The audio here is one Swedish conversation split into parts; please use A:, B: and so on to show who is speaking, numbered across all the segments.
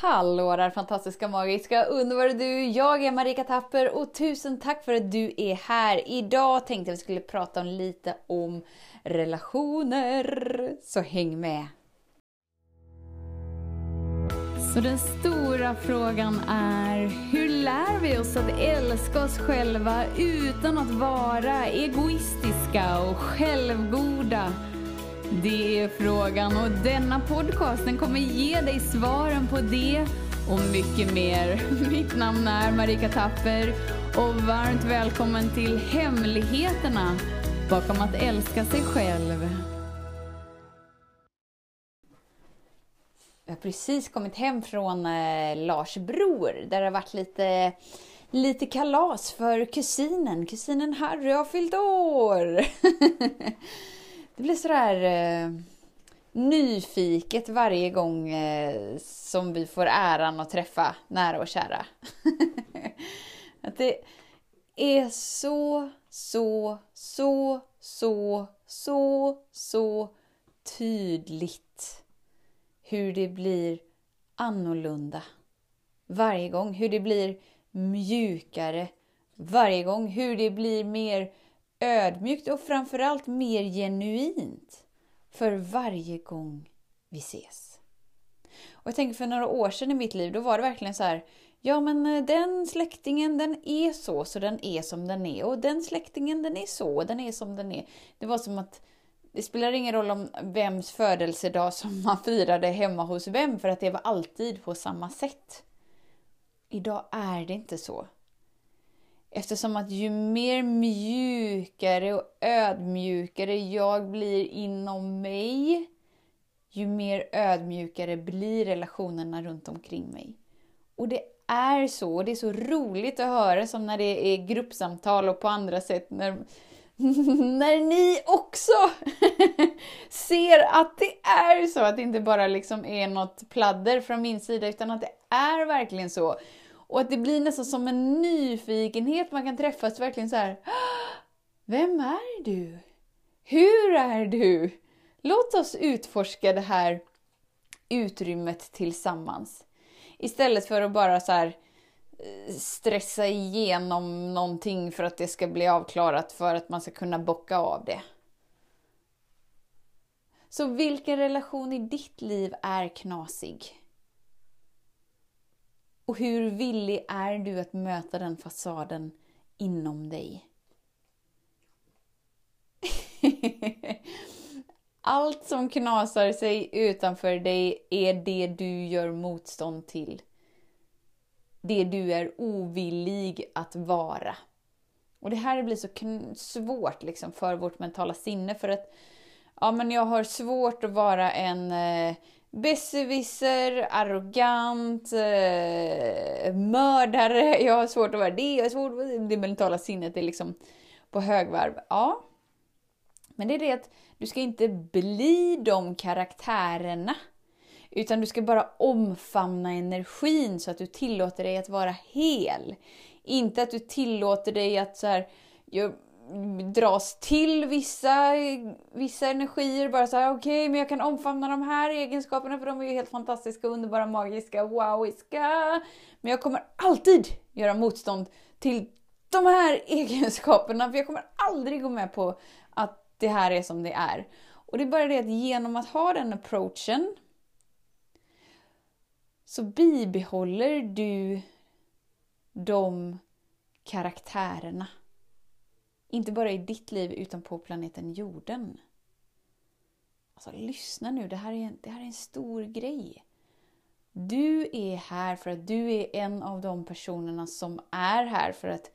A: Hallå där fantastiska, magiska, underbara du! Jag är Marika Tapper och tusen tack för att du är här. Idag tänkte jag att vi skulle prata om lite om relationer, så häng med! Så den stora frågan är, hur lär vi oss att älska oss själva utan att vara egoistiska och självgoda? Det är frågan och denna podcast den kommer ge dig svaren på det och mycket mer. Mitt namn är Marika Tapper och varmt välkommen till Hemligheterna bakom att älska sig själv. Jag har precis kommit hem från eh, Lars bror där det har varit lite, lite kalas för kusinen. Kusinen Harry har fyllt år! Det blir sådär eh, nyfiket varje gång eh, som vi får äran att träffa nära och kära. att det är så, så, så, så, så, så tydligt hur det blir annorlunda varje gång. Hur det blir mjukare varje gång. Hur det blir mer ödmjukt och framförallt mer genuint för varje gång vi ses. Och jag tänker för några år sedan i mitt liv, då var det verkligen så här, ja men eh, den släktingen den är så, så den är som den är. Och den släktingen den är så, den är som den är. Det var som att det spelar ingen roll om vems födelsedag som man firade hemma hos vem, för att det var alltid på samma sätt. Idag är det inte så. Eftersom att ju mer mjukare och ödmjukare jag blir inom mig, ju mer ödmjukare blir relationerna runt omkring mig. Och det är så, och det är så roligt att höra som när det är gruppsamtal och på andra sätt när, när ni också ser att det är så, att det inte bara liksom är något pladder från min sida, utan att det är verkligen så. Och att det blir nästan som en nyfikenhet, man kan träffas verkligen så här. Vem är du? Hur är du? Låt oss utforska det här utrymmet tillsammans. Istället för att bara så här eh, stressa igenom någonting för att det ska bli avklarat för att man ska kunna bocka av det. Så vilken relation i ditt liv är knasig? Och hur villig är du att möta den fasaden inom dig? Allt som knasar sig utanför dig är det du gör motstånd till. Det du är ovillig att vara. Och det här blir så svårt liksom för vårt mentala sinne för att ja, men jag har svårt att vara en eh, besserwisser, arrogant, eh, mördare. Jag har svårt att vara det. Jag har svårt att det mentala sinnet är liksom på högvarv. Ja, men det är det att du ska inte bli de karaktärerna. Utan du ska bara omfamna energin så att du tillåter dig att vara hel. Inte att du tillåter dig att så här, dras till vissa, vissa energier. Bara så här, okej, okay, men jag kan omfamna de här egenskaperna för de är ju helt fantastiska, underbara, magiska, wowiska. Men jag kommer alltid göra motstånd till de här egenskaperna, för jag kommer aldrig gå med på att det här är som det är. Och det är bara det att genom att ha den approachen så bibehåller du de karaktärerna. Inte bara i ditt liv utan på planeten jorden. Alltså lyssna nu, det här, är en, det här är en stor grej. Du är här för att du är en av de personerna som är här för att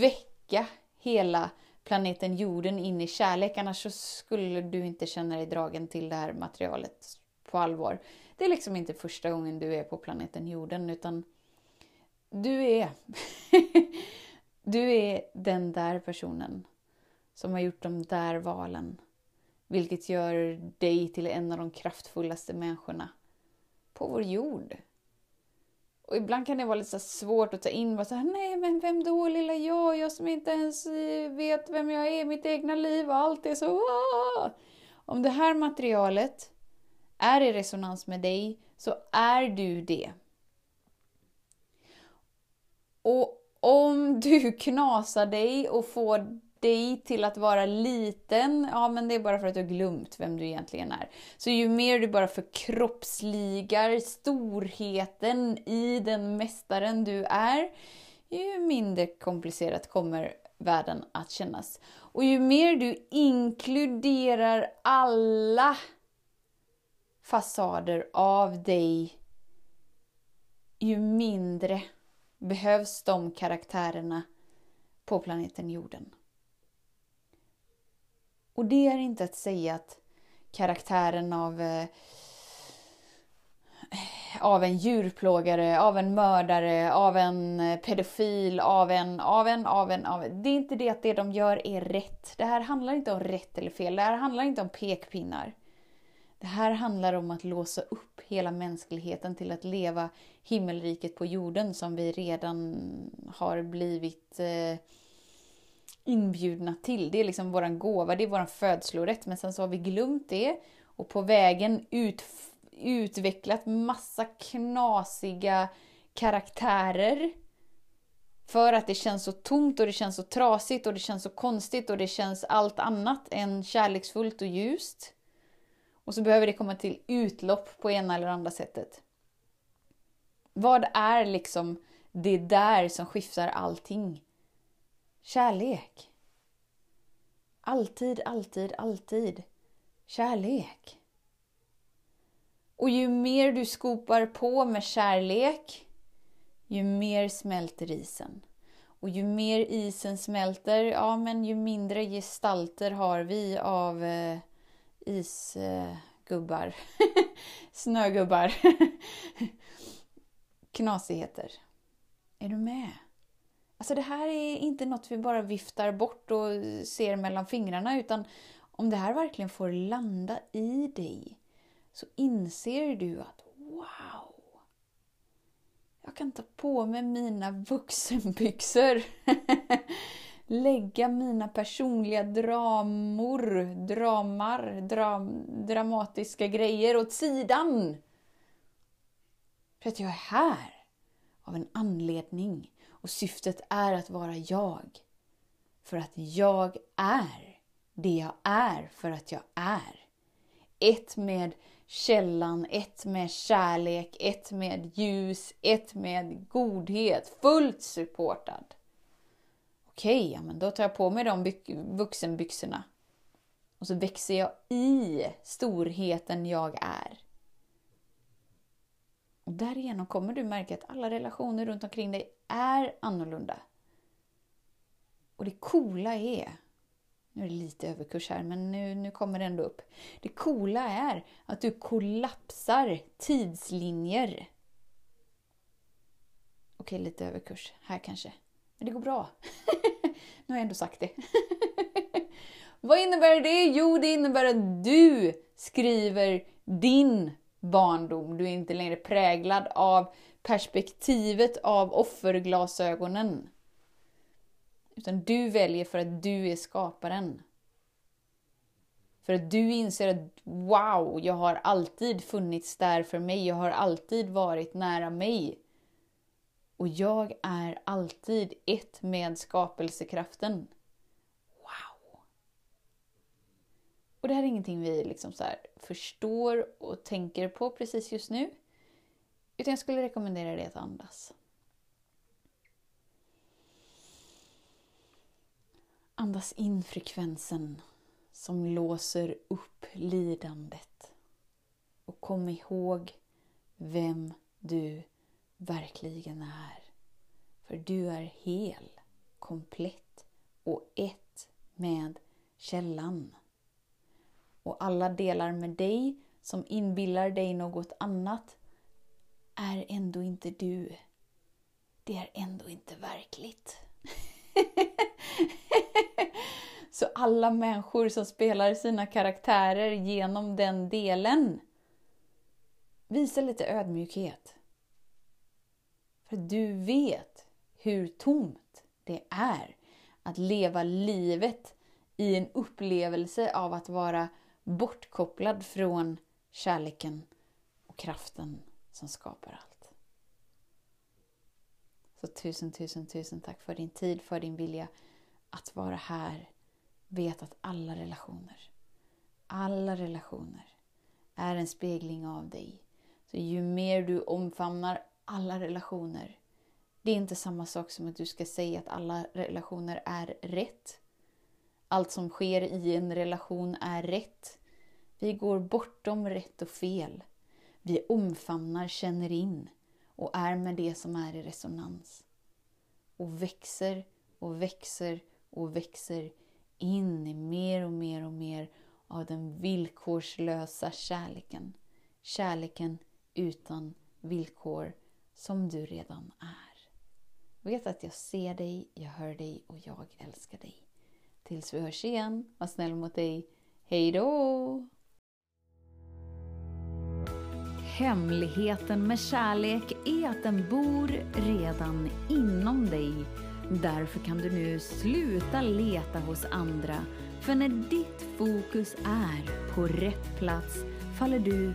A: väcka hela planeten jorden in i kärlek. Annars så skulle du inte känna dig dragen till det här materialet på allvar. Det är liksom inte första gången du är på planeten jorden utan du är du är den där personen som har gjort de där valen. Vilket gör dig till en av de kraftfullaste människorna på vår jord. Och ibland kan det vara lite svårt att ta in. Bara så här, Nej, men vem då lilla jag? Jag som inte ens eh, vet vem jag är i mitt egna liv och allt är så... Om det här materialet är i resonans med dig så är du det. Och om du knasar dig och får dig till att vara liten, ja men det är bara för att du har glömt vem du egentligen är. Så ju mer du bara förkroppsligar storheten i den mästaren du är, ju mindre komplicerat kommer världen att kännas. Och ju mer du inkluderar alla fasader av dig, ju mindre behövs de karaktärerna på planeten jorden. Och det är inte att säga att karaktären av eh, av en djurplågare, av en mördare, av en eh, pedofil, av en, av en, av en, av en. Det är inte det att det de gör är rätt. Det här handlar inte om rätt eller fel. Det här handlar inte om pekpinnar. Det här handlar om att låsa upp hela mänskligheten till att leva himmelriket på jorden som vi redan har blivit eh, inbjudna till. Det är liksom våran gåva, det är våran födslorätt. Men sen så har vi glömt det och på vägen ut, utvecklat massa knasiga karaktärer. För att det känns så tomt och det känns så trasigt och det känns så konstigt och det känns allt annat än kärleksfullt och ljust. Och så behöver det komma till utlopp på ena eller andra sättet. Vad är liksom det där som skiftar allting? Kärlek. Alltid, alltid, alltid kärlek. Och ju mer du skopar på med kärlek, ju mer smälter isen. Och ju mer isen smälter, ja men ju mindre gestalter har vi av eh, isgubbar, snögubbar, knasigheter. Är du med? Alltså det här är inte något vi bara viftar bort och ser mellan fingrarna utan om det här verkligen får landa i dig så inser du att wow! Jag kan ta på mig mina vuxenbyxor. Lägga mina personliga dramor, dramar, dram, dramatiska grejer åt sidan. För att jag är här av en anledning. Och syftet är att vara jag. För att jag är det jag är för att jag är. Ett med källan, ett med kärlek, ett med ljus, ett med godhet. Fullt supportad. Okej, okay, ja, men då tar jag på mig de vuxenbyxorna. Och så växer jag i storheten jag är. Och därigenom kommer du märka att alla relationer runt omkring dig är annorlunda. Och det coola är, nu är det lite överkurs här, men nu, nu kommer det ändå upp. Det coola är att du kollapsar tidslinjer. Okej, lite överkurs här kanske. Men det går bra. nu har jag ändå sagt det. Vad innebär det? Jo, det innebär att du skriver din barndom. Du är inte längre präglad av perspektivet av offerglasögonen. Utan du väljer för att du är skaparen. För att du inser att wow, jag har alltid funnits där för mig. Jag har alltid varit nära mig. Och jag är alltid ett med skapelsekraften. Wow! Och det här är ingenting vi liksom så förstår och tänker på precis just nu. Utan jag skulle rekommendera dig att andas. Andas in frekvensen som låser upp lidandet. Och kom ihåg vem du verkligen är. För du är hel, komplett och ett med källan. Och alla delar med dig som inbillar dig något annat är ändå inte du. Det är ändå inte verkligt. Så alla människor som spelar sina karaktärer genom den delen, visa lite ödmjukhet. För du vet hur tomt det är att leva livet i en upplevelse av att vara bortkopplad från kärleken och kraften som skapar allt. Så tusen, tusen, tusen tack för din tid, för din vilja att vara här. Vet att alla relationer, alla relationer är en spegling av dig. Så ju mer du omfamnar alla relationer, det är inte samma sak som att du ska säga att alla relationer är rätt. Allt som sker i en relation är rätt. Vi går bortom rätt och fel. Vi omfamnar, känner in och är med det som är i resonans. Och växer och växer och växer in i mer och mer och mer av den villkorslösa kärleken. Kärleken utan villkor som du redan är. Vet att jag ser dig, jag hör dig och jag älskar dig. Tills vi hörs igen, var snäll mot dig. Hej då! Hemligheten med kärlek är att den bor redan inom dig. Därför kan du nu sluta leta hos andra. För när ditt fokus är på rätt plats faller du